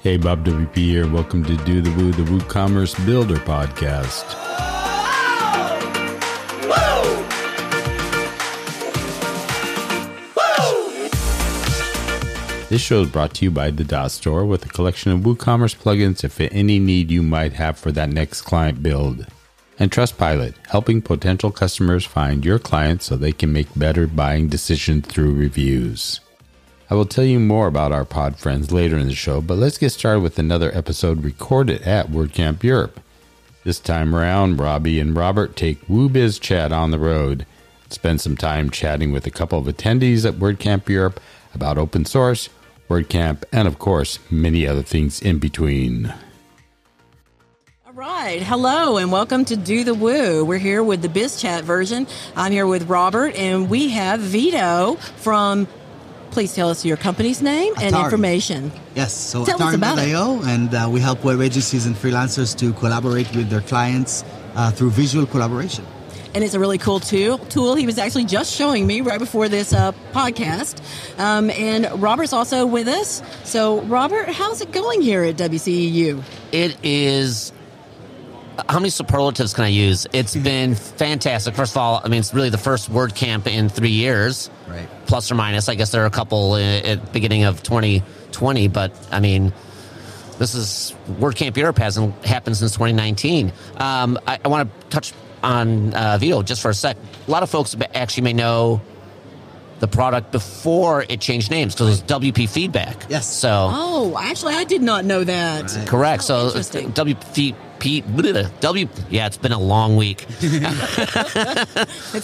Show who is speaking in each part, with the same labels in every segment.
Speaker 1: Hey, Bob WP here. Welcome to Do the Woo, the WooCommerce Builder podcast. This show is brought to you by the Dot Store with a collection of WooCommerce plugins to fit any need you might have for that next client build. And Trustpilot, helping potential customers find your clients so they can make better buying decisions through reviews. I will tell you more about our pod friends later in the show, but let's get started with another episode recorded at WordCamp Europe. This time around, Robbie and Robert take WooBiz Chat on the road. Spend some time chatting with a couple of attendees at WordCamp Europe about open source, WordCamp, and of course, many other things in between.
Speaker 2: All right. Hello and welcome to Do the Woo. We're here with the Biz Chat version. I'm here with Robert and we have Vito from Please tell us your company's name and information.
Speaker 3: Yes, so
Speaker 2: Tell us about it.
Speaker 3: Atarim.io, and uh, we help web agencies and freelancers to collaborate with their clients uh, through visual collaboration.
Speaker 2: And it's a really cool tool. Tool he was actually just showing me right before this uh, podcast. Um, and Robert's also with us. So, Robert, how's it going here at WCEU?
Speaker 4: It is. How many superlatives can I use? It's been fantastic. First of all, I mean, it's really the first WordCamp in three years,
Speaker 3: Right.
Speaker 4: plus or minus. I guess there are a couple uh, at the beginning of 2020, but I mean, this is WordCamp Europe hasn't happened since 2019. Um, I, I want to touch on uh, Vito just for a sec. A lot of folks actually may know the product before it changed names because it was WP Feedback.
Speaker 3: Yes.
Speaker 4: So
Speaker 2: Oh, actually, I did not know that.
Speaker 3: Right.
Speaker 4: Correct.
Speaker 2: Oh,
Speaker 4: so
Speaker 2: interesting.
Speaker 4: WP W yeah, it's been a long week.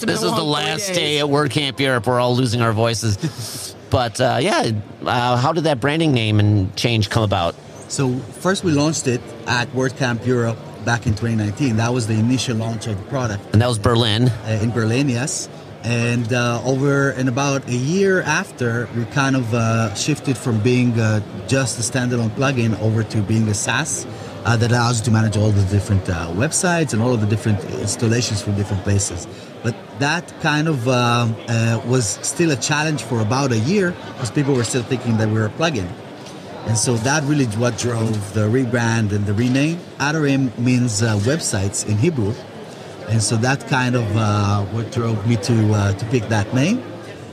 Speaker 4: This is the last day at WordCamp Europe. We're all losing our voices. But uh, yeah, uh, how did that branding name and change come about?
Speaker 3: So first we launched it at WordCamp Europe back in 2019. That was the initial launch of the product
Speaker 4: And that was Berlin.
Speaker 3: uh, in Berlin, yes. And uh, over and about a year after, we kind of uh, shifted from being uh, just a standalone plugin over to being a SaaS uh, that allows you to manage all the different uh, websites and all of the different installations from different places. But that kind of uh, uh, was still a challenge for about a year because people were still thinking that we were a plugin. And so that really what drove the rebrand and the rename. Atarim means uh, websites in Hebrew. And so that kind of uh, what drove me to to pick that name.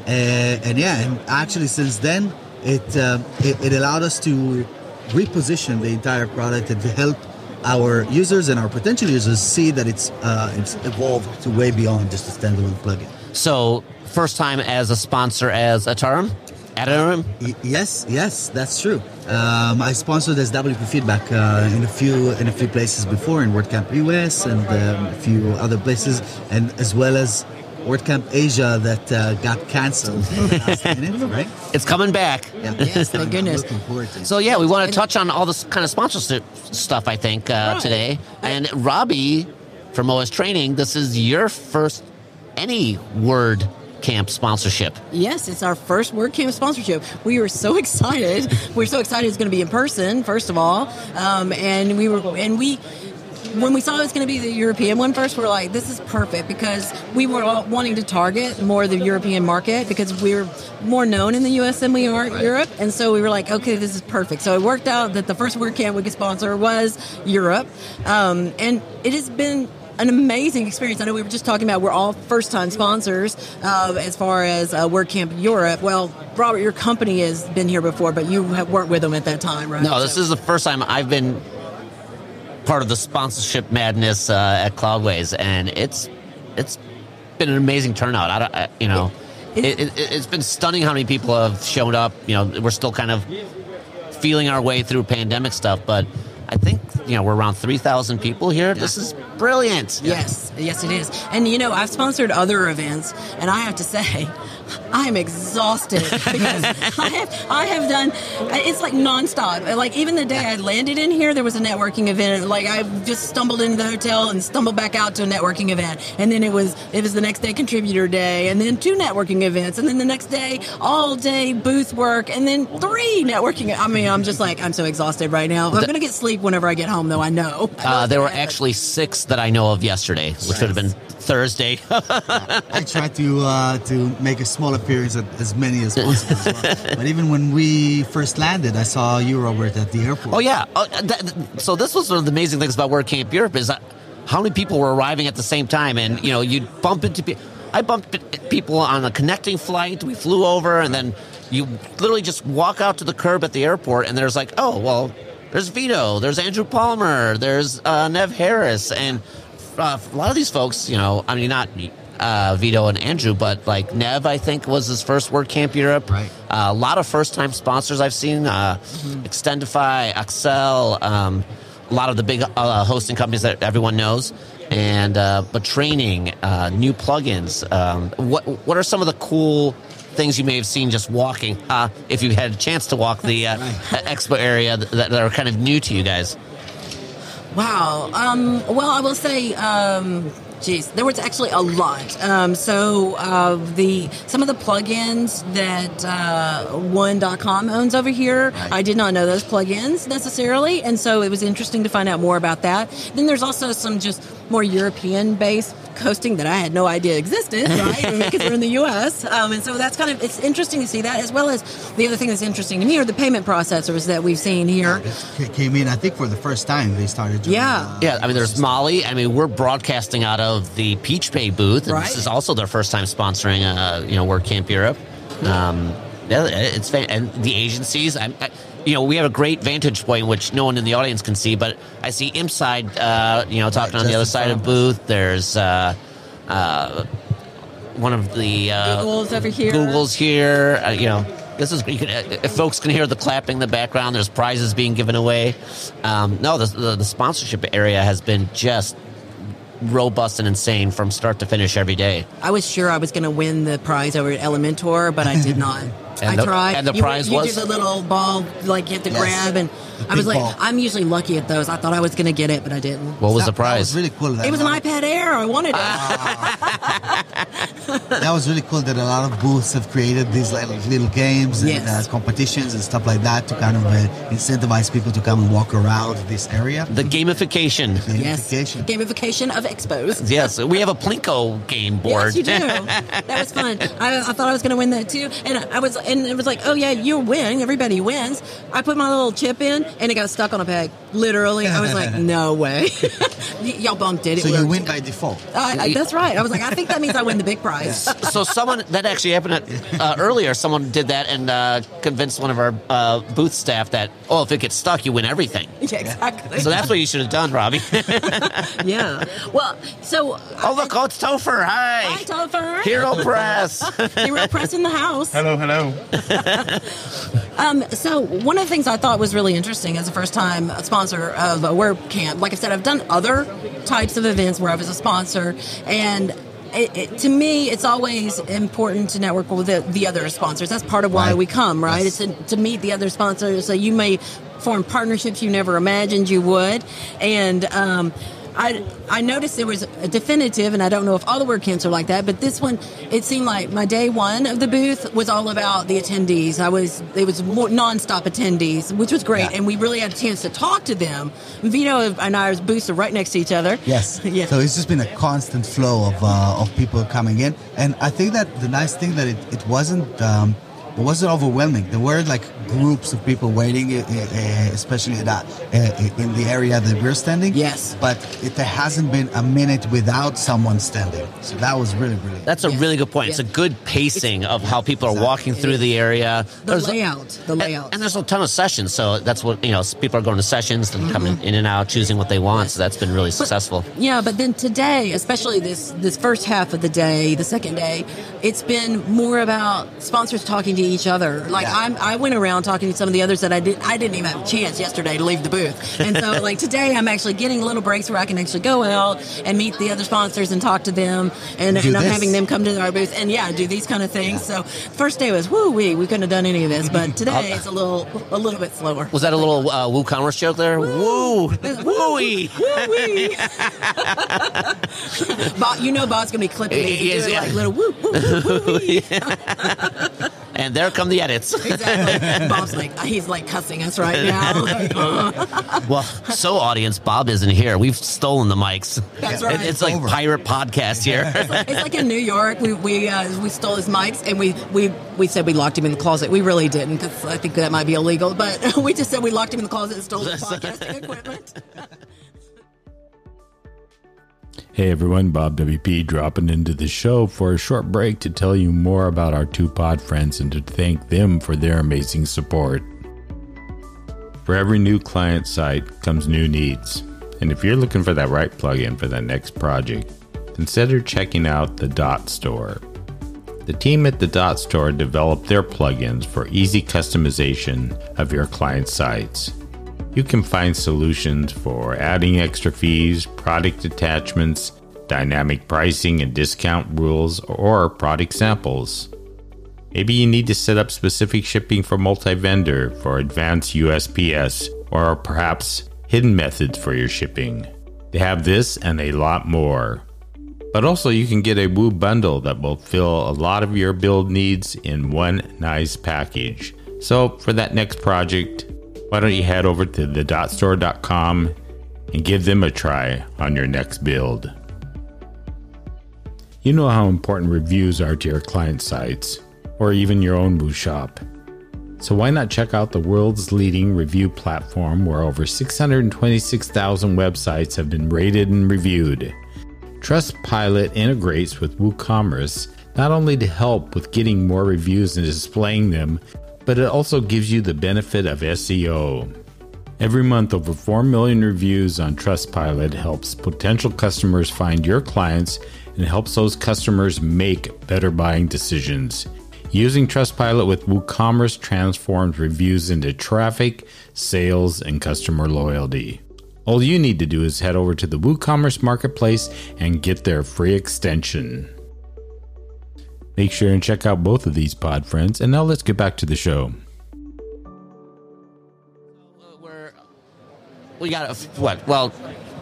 Speaker 3: And yeah, and actually since then, it, it it allowed us to reposition the entire product and to help our users and our potential users see that it's uh, it's evolved to way beyond just a standalone plugin.
Speaker 4: So first time as a sponsor as Atarim, Atarim.
Speaker 3: Y- Yes, yes, that's true. Um, I sponsored as WP Feedback uh, in a few in a few places before in WordCamp US and um, a few other places, and as well as WordCamp Asia that uh, got cancelled last minute, right?
Speaker 4: It's coming back.
Speaker 3: Yeah.
Speaker 2: Yes, thank goodness.
Speaker 3: Looking forward to it.
Speaker 4: So yeah, we want to touch on all this kind of sponsorship stuff. I think uh,
Speaker 2: Right.
Speaker 4: today. And Robbie from OS Training, this is your first any Word Camp sponsorship.
Speaker 2: Yes, it's our first WordCamp sponsorship. We were so excited. We're so excited it's going to be in person, first of all, um, and we were and we. When we saw it was going to be the European one first, we are like, "This is perfect," because we were all wanting to target more the European market because we're more known in the U.S. than we are in Europe, and so we were like, "Okay, this is perfect." So it worked out that the first WordCamp we could sponsor was Europe, um, and it has been an amazing experience. I know we were just talking about we're all first time sponsors uh, as far as uh, WordCamp Europe. Well, Robert, your company has been here before, but you have worked with them at that time, right?
Speaker 4: No, this
Speaker 2: So-
Speaker 4: is the first time I've been part of the sponsorship madness uh, at Cloudways, and it's it's been an amazing turnout. I, don't, I you know,
Speaker 2: It-
Speaker 4: it, it, it's been stunning how many people have shown up. You know, we're still kind of feeling our way through pandemic stuff, but I think you know we're around three thousand people here. This is brilliant.
Speaker 2: Yes, yes, it is. And you know, I've sponsored other events, and I have to say, I'm exhausted because I have I have done. It's like nonstop. Like even the day I landed in here, there was a networking event. Like I just stumbled into the hotel and stumbled back out to a networking event, and then it was it was the next day contributor day, and then two networking events, and then the next day all day booth work, and then three networking. I mean, I'm just like I'm so exhausted right now. I'm gonna get sleep whenever I get home, though. I know.
Speaker 4: Uh, there were actually six that I know of yesterday, which would have been Thursday.
Speaker 3: I try to uh, to make a small appearance at as many as possible. as well. But even when we first landed, I saw you, Robert, at the airport.
Speaker 4: Oh yeah. Oh, that, so this was one of the amazing things about WordCamp Europe is that how many people were arriving at the same time, and you know you'd bump into people. I bumped people on a connecting flight. We flew over, and then you literally just walk out to the curb at the airport, and there's like, oh well, there's Vito, there's Andrew Palmer, there's uh, Nev Harris, and uh, a lot of these folks, you know, I mean, not uh, Vito and Andrew, but like Nev, I think was his first WordCamp Europe.
Speaker 3: Right.
Speaker 4: Uh, a lot of first-time sponsors I've seen: uh, Extendify, Excel, um, a lot of the big uh, hosting companies that everyone knows, and uh, but training, uh, new plugins. Um, what what are some of the cool things you may have seen just walking? Uh, if you had a chance to walk the uh, expo area that, that are kind of new to you guys.
Speaker 2: Wow. Um, well, I will say, um, geez, there was actually a lot. Um, so uh, the some of the plugins that uh, One.com owns over here, I did not know those plugins necessarily, and so it was interesting to find out more about that. Then there's also some just more European-based hosting that I had no idea existed, right? because we're in the U.S. Um, and so that's kind of it's interesting to see that, as well as the other thing that's interesting to me are the payment processors that we've seen here.
Speaker 3: It came in, I think, for the first time they started. doing,
Speaker 2: Yeah.
Speaker 3: uh,
Speaker 4: Yeah, I mean, there's Mollie. I mean, we're broadcasting out of the PeachPay booth, and
Speaker 2: Right.
Speaker 4: this is also their first time sponsoring, uh, you know, WordCamp Europe. Um, yeah, it's fan- and the agencies. I, I, you know, we have a great vantage point which no one in the audience can see, but I see Inpsyde, uh, you know, talking on the other side of
Speaker 3: of
Speaker 4: booth. There's uh, uh, one of the uh,
Speaker 2: Google's over here.
Speaker 4: Google's here. Uh, you know, this is you can, uh, if folks can hear the clapping in the background. There's prizes being given away. Um, no, the, the, the sponsorship area has been just robust and insane from start to finish every day.
Speaker 2: I was sure I was going to win the prize over at Elementor, but I did not. I
Speaker 4: the-
Speaker 2: tried.
Speaker 4: and the
Speaker 2: you,
Speaker 4: prize
Speaker 2: you
Speaker 4: was?
Speaker 2: do the little ball, like you have to
Speaker 3: Yes.
Speaker 2: grab, and I was like,
Speaker 3: ball.
Speaker 2: I'm usually lucky at those. I thought I was going to get it, but I didn't.
Speaker 4: What was
Speaker 3: that-
Speaker 4: the prize?
Speaker 3: That was really cool. that
Speaker 2: It was an iPad Air. I wanted it.
Speaker 3: That was really cool that a lot of booths have created these like little games and
Speaker 2: Yes.
Speaker 3: uh, competitions and stuff like that to kind of uh, incentivize people to come and walk around this area.
Speaker 4: the gamification.
Speaker 2: yes.
Speaker 3: Gamification.
Speaker 2: Gamification of expos.
Speaker 4: Yes, we have a Plinko game board.
Speaker 2: Yes, you do. that was fun. I, I thought I was going to win that too, and I was, and it was like, oh yeah, you win. Everybody wins. I put my little chip in, and it got stuck on a peg. Literally, I was like, no way. Y- Y'all bumped it. It
Speaker 3: So you
Speaker 2: worked.
Speaker 3: win by default.
Speaker 2: Uh, I- that's right. I was like, I think that means I win the big prize.
Speaker 4: so someone that actually happened at, uh, earlier. Someone did that and uh, convinced one of our uh, booth staff that oh, if it gets stuck, you win everything.
Speaker 2: yeah, exactly.
Speaker 4: So that's what you should have done, Robbie.
Speaker 2: yeah. Well, so
Speaker 4: oh look, oh it's Topher.
Speaker 2: Hi,
Speaker 4: Hi,
Speaker 2: Topher.
Speaker 4: Hero Press.
Speaker 2: Hero Press in the house.
Speaker 5: Hello, hello.
Speaker 2: Um, so one of the things I thought was really interesting as a first time sponsor of a WordCamp, like I said, I've done other types of events where I was a sponsor, and it, it, to me, it's always important to network with the, the other sponsors. That's part of why
Speaker 3: Right.
Speaker 2: we come, right?
Speaker 3: Yes.
Speaker 2: It's to, to meet the other sponsors. So you may form partnerships you never imagined you would, and. Um, I, I noticed there was a definitive, and I don't know if all the word camps are like that, but this one, it seemed like my day one of the booth was all about the attendees. I was, it was more nonstop attendees, which was great,
Speaker 3: Yeah.
Speaker 2: and we really had a chance to talk to them. Vito and our booths are right next to each other.
Speaker 3: Yes.
Speaker 2: yeah.
Speaker 3: So it's just been a constant flow of, uh, of people coming in, and I think that the nice thing that it, it wasn't um, it wasn't overwhelming. There were like groups of people waiting, uh, uh, especially in, that, uh, in the area that we're standing.
Speaker 2: Yes.
Speaker 3: But it, hasn't been a minute without someone standing. So that was really really.
Speaker 4: That's a
Speaker 2: Yes.
Speaker 4: really good point. It's a good pacing of how people are walking through the area.
Speaker 2: the
Speaker 4: There's-
Speaker 2: layout, the
Speaker 4: and,
Speaker 2: layout.
Speaker 4: and there's a ton of sessions, so that's what you know. People are going to sessions and coming
Speaker 2: Mm-hmm.
Speaker 4: in and out, choosing what they want. So that's been really successful.
Speaker 2: Yeah, but then today, especially this this first half of the day, the second day, it's been more about sponsors talking to each other. Like
Speaker 3: Yeah.
Speaker 2: I'm, I went around talking to some of the others that I did. I didn't even have a chance yesterday to leave the booth, and so like today, I'm actually getting little breaks where I can actually go out and meet the other sponsors and talk to them, and, and I'm having them come to our booth and yeah, do these kind of things. So first day was woo wee, we couldn't have done any of this, but today it's a little a little bit slower.
Speaker 4: Was that a little uh, WooCommerce joke there? Woo, woo wee,
Speaker 2: Woo-wee. Bob, you know Bob's gonna be clipping me.
Speaker 4: Yeah.
Speaker 2: like little woo woo woo woo.
Speaker 4: And and there come the edits.
Speaker 2: exactly. Bob's like he's like cussing us right now. Like, uh,
Speaker 4: Well, so audience, Bob isn't here. We've stolen the mics.
Speaker 2: That's
Speaker 4: It-
Speaker 2: right.
Speaker 4: It's like
Speaker 3: Over.
Speaker 4: pirate podcast here.
Speaker 2: it's like in New York, we we uh, we stole his mics and we, we we said we locked him in the closet. We really didn't because I think that might be illegal. But we just said we locked him in the closet and stole his podcasting equipment.
Speaker 1: Hey everyone, Bob WP dropping into the show for a short break to tell you more about our two pod friends and to thank them for their amazing support. For every new client site comes new needs. And if you're looking for that right plugin for that next project, consider checking out the Dot Store. The team at the Dot Store developed their plugins for easy customization of your client sites. You can find solutions for adding extra fees, product attachments, dynamic pricing and discount rules, or product samples. Maybe you need to set up specific shipping for multi vendor for advanced USPS, or perhaps hidden methods for your shipping. They have this and a lot more. But also, you can get a Woo bundle that will fill a lot of your build needs in one nice package. So, for that next project, why don't you head over to thedotstore.com and give them a try on your next build? You know how important reviews are to your client sites, or even your own Woo shop. So, why not check out the world's leading review platform where over 626,000 websites have been rated and reviewed? Trustpilot integrates with WooCommerce not only to help with getting more reviews and displaying them, but it also gives you the benefit of SEO. Every month, over 4 million reviews on Trustpilot helps potential customers find your clients and helps those customers make better buying decisions. Using Trustpilot with WooCommerce transforms reviews into traffic, sales, and customer loyalty. All you need to do is head over to the WooCommerce marketplace and get their free extension. Make sure and check out both of these pod friends. And now let's get back to the show.
Speaker 4: Uh, we're, we got a, what? Well,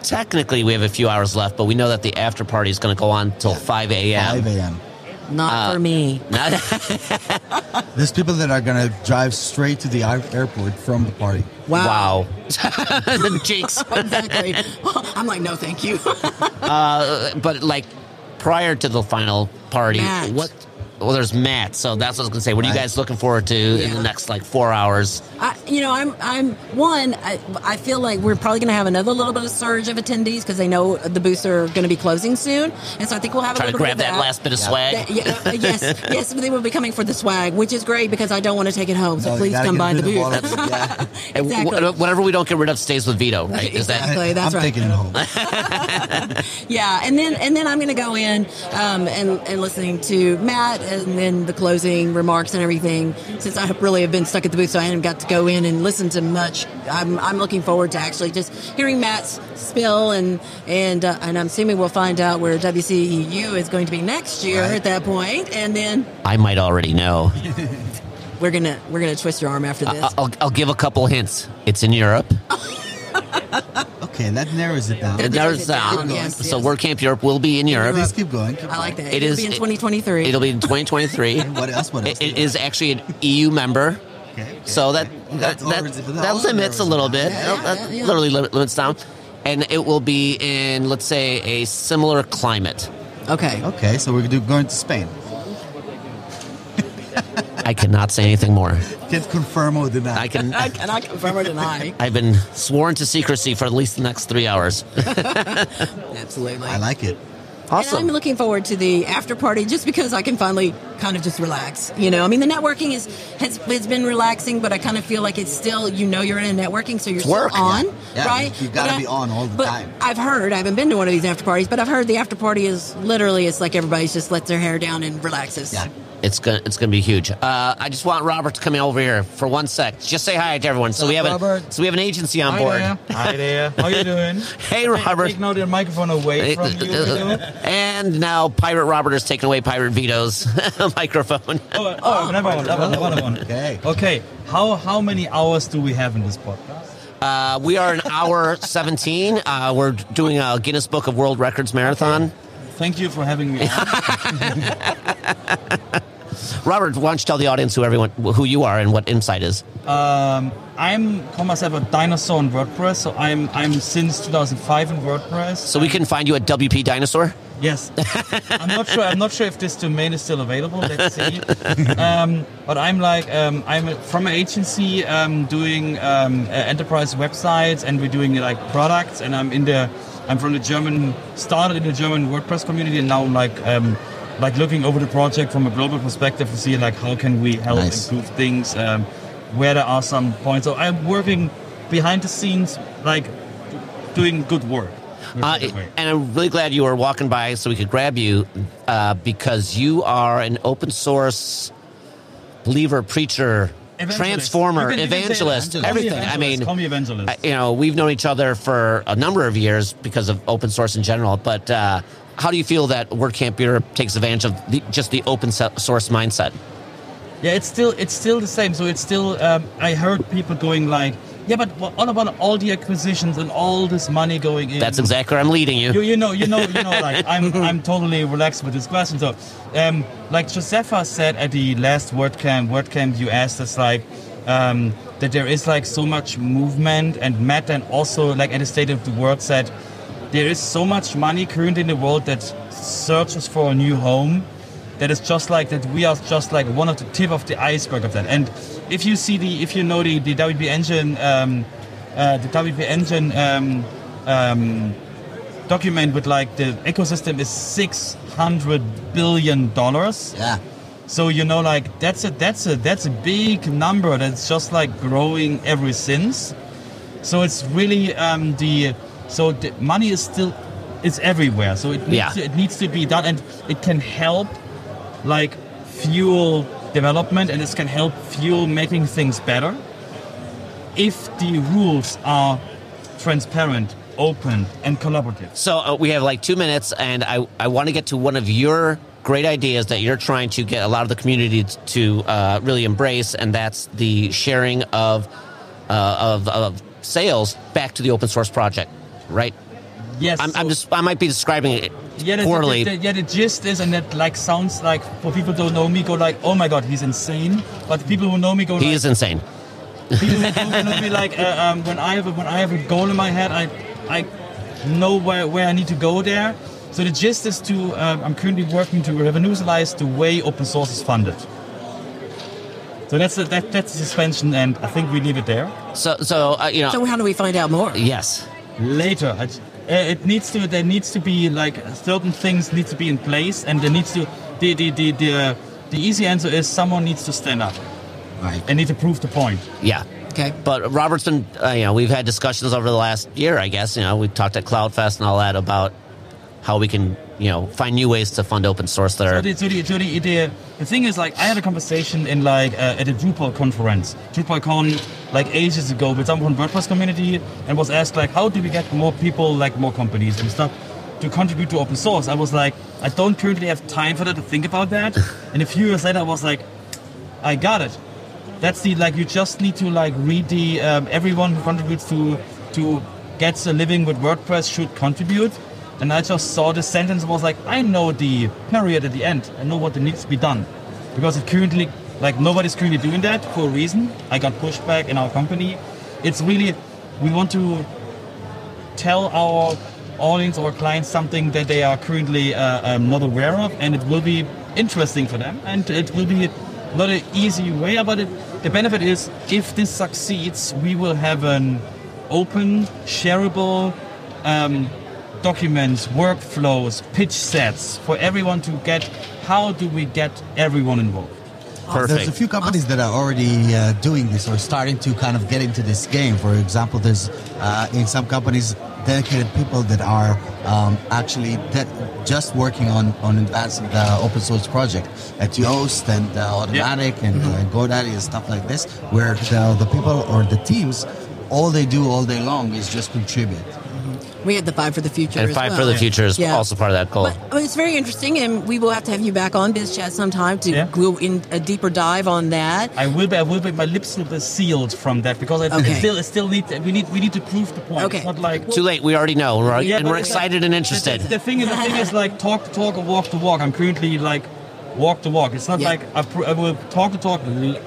Speaker 4: technically we have a few hours left, but we know that the after party is going to go on till 5 a.m.
Speaker 3: 5 a.m.
Speaker 2: Not uh, for me.
Speaker 3: Not There's people that are gonna drive straight to the airport from the party.
Speaker 2: Wow.
Speaker 4: wow. the jinx.
Speaker 2: exactly. I'm like, no, thank you.
Speaker 4: Uh, but like prior to the final party,
Speaker 2: Matt.
Speaker 4: what? Well, there's Matt, so that's what I was gonna say. What are you guys looking forward to in the next like four hours?
Speaker 2: I, you know, I'm, I'm one. I, I feel like we're probably going to have another little bit of surge of attendees because they know the booths are going to be closing soon, and so I think we'll have
Speaker 4: Trying
Speaker 2: a
Speaker 4: to
Speaker 2: little
Speaker 4: grab
Speaker 2: bit of
Speaker 4: that that last bit of swag.
Speaker 2: That- yeah, uh, yes, yes, they will be coming for the swag, which is great because I don't want to take it home. So
Speaker 3: No, you
Speaker 2: please
Speaker 3: gotta
Speaker 2: come
Speaker 3: get
Speaker 2: by the
Speaker 3: rid of all
Speaker 2: booth.
Speaker 3: of it, yeah.
Speaker 4: And wh-
Speaker 2: Exactly.
Speaker 4: whatever we don't get rid of stays with Vito, right? Is that
Speaker 2: Exactly. that's
Speaker 3: I'm
Speaker 2: right.
Speaker 3: taking it home.
Speaker 2: Yeah, and then and then I'm going to go in um, and and listening to Matt and then the closing remarks and everything. Since I really have been stuck at the booth, so I haven't got to go in and listen to much. I'm, I'm looking forward to actually just hearing Matt's spill and and uh, and I'm assuming we'll find out where WCEU is going to be next year
Speaker 3: Right.
Speaker 2: at that point, and then
Speaker 4: I might already know.
Speaker 2: we're gonna we're gonna twist your arm after this.
Speaker 4: I'll, I'll give a couple hints. It's in Europe.
Speaker 3: Okay, that narrows it down.
Speaker 2: That-
Speaker 4: There's,
Speaker 2: it down, yes,
Speaker 4: so
Speaker 2: yes.
Speaker 4: WordCamp Europe will be in Europe.
Speaker 3: Please keep going. keep
Speaker 2: I like that.
Speaker 4: It
Speaker 2: It'll
Speaker 4: is-
Speaker 2: be in 2023.
Speaker 4: It'll be in 2023.
Speaker 3: going. What else? What else?
Speaker 4: It, it is actually an EU member.
Speaker 3: Okay, okay,
Speaker 4: So that
Speaker 3: okay.
Speaker 4: that, that, that,
Speaker 3: that
Speaker 4: limits a little bit.
Speaker 2: Yeah,
Speaker 4: that
Speaker 2: yeah, yeah.
Speaker 4: literally limit, limits down. And it will be in, let's say, a similar climate.
Speaker 2: okay.
Speaker 3: Okay, so we're going to Spain.
Speaker 4: I cannot say anything more.
Speaker 3: Can't confirm or deny.
Speaker 4: I can.
Speaker 2: I cannot confirm or deny.
Speaker 4: I've been sworn to secrecy for at least the next three hours.
Speaker 2: Absolutely.
Speaker 3: I like it.
Speaker 2: And I'm looking forward to the after party just because I can finally kind of just relax. You know, I mean, the networking is has, has been relaxing, but I kind of feel like it's still, you know, you're in a networking, so you're
Speaker 4: work.
Speaker 2: still on,
Speaker 3: Yeah. Yeah,
Speaker 2: right?
Speaker 3: You've gotta be on all the
Speaker 2: but
Speaker 3: time.
Speaker 2: I've heard, I haven't been to one of these after parties, but I've heard the after party is literally, it's like everybody's just lets their hair down and relaxes.
Speaker 3: Yeah.
Speaker 4: It's gonna it's gonna be huge. Uh, I just want Robert to come over here for one sec. Just say hi to everyone. So we have a
Speaker 5: Robert?
Speaker 4: so we have an agency on
Speaker 5: Hi
Speaker 4: board.
Speaker 5: there. Hi there. How you doing?
Speaker 4: Hey, Robert.
Speaker 5: Take now the microphone away from you. Vito.
Speaker 4: And now Pirate Robert has taken away Pirate Vito's microphone.
Speaker 5: Oh, oh, another one, another one, another one.
Speaker 3: Okay.
Speaker 5: Okay. How how many hours do we have in this podcast?
Speaker 4: Uh, we are an hour 17. Uh, we're doing a Guinness Book of World Records marathon.
Speaker 5: Thank you for having me. on.
Speaker 4: Robert, why don't you tell the audience who everyone who you are and what Inpsyde is?
Speaker 5: Um, I'm call myself a dinosaur in WordPress, so I'm I'm since 2005 in WordPress.
Speaker 4: So we can find you at WP Dinosaur.
Speaker 5: Yes, I'm not sure. I'm not sure if this domain is still available. Let's see. um, but I'm like um, I'm from an agency um, doing um, uh, enterprise websites, and we're doing like products. And I'm in the I'm from the German started in the German WordPress community, and now I'm like um, like looking over the project from a global perspective to see like how can we help
Speaker 3: Nice.
Speaker 5: improve things, um, where there are some points. So I'm working behind the scenes, like doing good work.
Speaker 4: Uh, and I'm really glad you were walking by so we could grab you uh, because you are an open source believer, preacher,
Speaker 5: Evangelist.
Speaker 4: transformer,
Speaker 5: can-
Speaker 4: evangelist,
Speaker 5: evangelist.
Speaker 4: everything.
Speaker 5: Me
Speaker 4: I mean,
Speaker 5: evangelist. Call me evangelist.
Speaker 4: I- you know, we've known each other for a number of years because of open source in general. But uh, how do you feel that WordCamp Europe takes advantage of the, just the open source mindset?
Speaker 5: Yeah, it's still it's still the same. So it's still. Um, I heard people going like, "Yeah, but what about all the acquisitions and all this money going in?"
Speaker 4: That's exactly where I'm leading you.
Speaker 5: You, you know, you know, you know. Like I'm, I'm totally relaxed with this question. So, um, like Josepha said at the last WordCamp, WordCamp US, that's like um, that there is like so much movement, and Matt and also like at the State of the Word said there is so much money currently in the world that searches for a new home. That is just like that. We are just like one of the tip of the iceberg of that. And if you see the, if you know the the WP Engine, um, uh, the WP Engine. Um, um, document with like the ecosystem is 600 billion dollars
Speaker 3: Yeah.
Speaker 5: so you know like that's a that's a that's a big number that's just like growing ever since so it's really um, the so the money is still it's everywhere. So it needs,
Speaker 4: Yeah.
Speaker 5: to, it needs to be done and it can help like fuel development and it can help fuel making things better. If the rules are transparent open and collaborative.
Speaker 4: So uh, we have like two minutes, and I, I want to get to one of your great ideas that you're trying to get a lot of the community to uh, really embrace, and that's the sharing of, uh, of of sales back to the open source project, right?
Speaker 5: yes
Speaker 4: I'm, I'm just I might be describing it
Speaker 5: Yeah, the,
Speaker 4: poorly.
Speaker 5: The, the, yeah, the gist is, and that like sounds like for people who don't know me, go like, "Oh my god, he's insane." But people who know me go
Speaker 4: he
Speaker 5: like,
Speaker 4: is insane.
Speaker 5: people who know me like, uh, um, when I have a, when I have a goal in my head, I I know where, where I need to go there. So the gist is to um, I'm currently working to revolutionalize the way open source is funded. So that's the, that, that's the suspension, and I think we leave it there.
Speaker 4: So so uh, you know
Speaker 2: So how do we find out more?
Speaker 4: yes.
Speaker 5: Later. I, uh, it needs to. There needs to be like certain things need to be in place, and there needs to. The the the the, uh, the easy answer is someone needs to stand up
Speaker 3: Right.
Speaker 5: and need to prove the point.
Speaker 4: Yeah.
Speaker 2: Okay.
Speaker 4: But Robert's been, uh, you know, we've had discussions over the last year, I guess. You know, we talked at CloudFest and all that about how we can, you know, find new ways to fund open source that
Speaker 5: So the, so the, so the, the, the thing is, like, I had a conversation in like uh, at a Drupal conference, DrupalCon, like ages ago, with someone from WordPress community, and was asked like, how do we get more people, like more companies and stuff, to contribute to open source? I was like, I don't currently have time for that to think about that. and a few years later, I was like, I got it. That's the like you just need to like read the um, everyone who contributes to to gets a living with WordPress should contribute. And I just saw this sentence and was like, I know the period at the end. I know what needs to be done because it currently like nobody's currently doing that for a reason. I got pushback in our company. It's really we want to tell our audience or clients something that they are currently uh, um, not aware of, and it will be interesting for them, and it will be not an easy way. But it, the benefit is, if this succeeds, we will have an open, shareable um, documents, workflows, pitch sets for everyone to get. How do we get everyone involved?
Speaker 3: There's a few companies that are already uh, doing this or starting to kind of get into this game. For example, there's uh, in some companies dedicated people that are um, actually de- just working on on advancing the open source project. At Yoast and uh, Automattic and, uh, GoDaddy and stuff like this, where the, the people or the teams, all they do all day long is just contribute.
Speaker 2: We had the five for the future.
Speaker 4: And
Speaker 2: as
Speaker 4: Five
Speaker 2: well.
Speaker 4: for the Future is
Speaker 2: Yeah.
Speaker 4: also part of that goal.
Speaker 2: But I mean, it's very interesting, and we will have to have you back on Biz BizChat sometime to
Speaker 5: Yeah.
Speaker 2: go in a deeper dive on that.
Speaker 5: I will be. I will be. My lips will be sealed from that because I
Speaker 2: Okay.
Speaker 5: it still, it still need. We need. We need to prove the point.
Speaker 2: Okay.
Speaker 5: It's not like
Speaker 4: Too late. We already know, right?
Speaker 5: Yeah,
Speaker 4: and we're excited
Speaker 5: like-
Speaker 4: and
Speaker 5: The,
Speaker 4: interested.
Speaker 5: the thing is, the thing is like talk the talk or walk the walk. I'm currently like walk the walk. It's not
Speaker 2: Yeah.
Speaker 5: like I, pr- I will talk the talk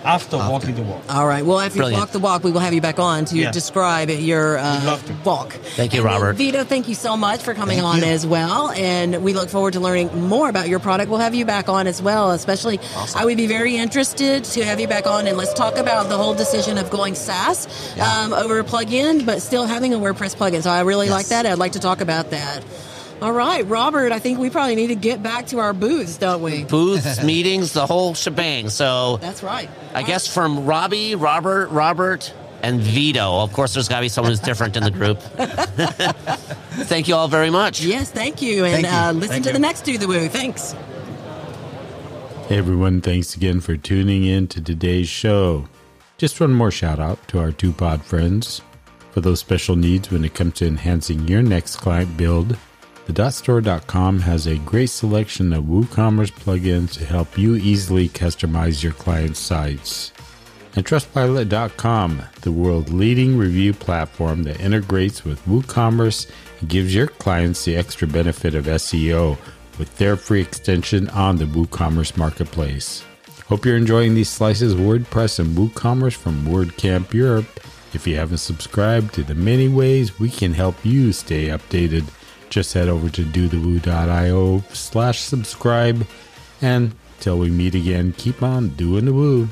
Speaker 5: after, walking the walk.
Speaker 2: All right. Well, if you
Speaker 4: Brilliant.
Speaker 2: walk the walk, we will have you back on to
Speaker 5: Yeah.
Speaker 2: describe your uh, walk.
Speaker 4: Thank you,
Speaker 2: And
Speaker 4: Robert.
Speaker 2: Vito, thank you so much for coming
Speaker 3: Thank
Speaker 2: on
Speaker 3: you.
Speaker 2: as well. And we look forward to learning more about your product. We'll have you back on as well. Especially, I would be very interested to have you back on and let's talk about the whole decision of going SaaS um, over a plugin, but still having a WordPress plugin. So I really like that. I'd like to talk about that. All right, Robert. I think we probably need to get back to our booths, don't we?
Speaker 4: Booths, meetings, the whole shebang. So
Speaker 2: That's right.
Speaker 4: I guess from Robbie, Robert, Robert, and Vito. Of course, there's got to be someone who's different in the group. Thank you all very much.
Speaker 2: Yes, thank you. And
Speaker 3: Thank you.
Speaker 2: Uh, listen
Speaker 5: Thank
Speaker 2: to
Speaker 5: you.
Speaker 2: the next Do the Woo. Thanks.
Speaker 1: Hey everyone, thanks again for tuning in to today's show. Just one more shout out to our two pod friends. For those special needs when it comes to enhancing your next client build, the dotstore.com has a great selection of WooCommerce plugins to help you easily customize your client's sites. And Trustpilot.com, the world leading review platform that integrates with WooCommerce and gives your clients the extra benefit of SEO with their free extension on the WooCommerce marketplace. Hope you're enjoying these slices of WordPress and WooCommerce from WordCamp Europe. If you haven't subscribed to the many ways we can help you stay updated, just head over to dothewoo.io slash subscribe. And till we meet again, keep on doing the woo.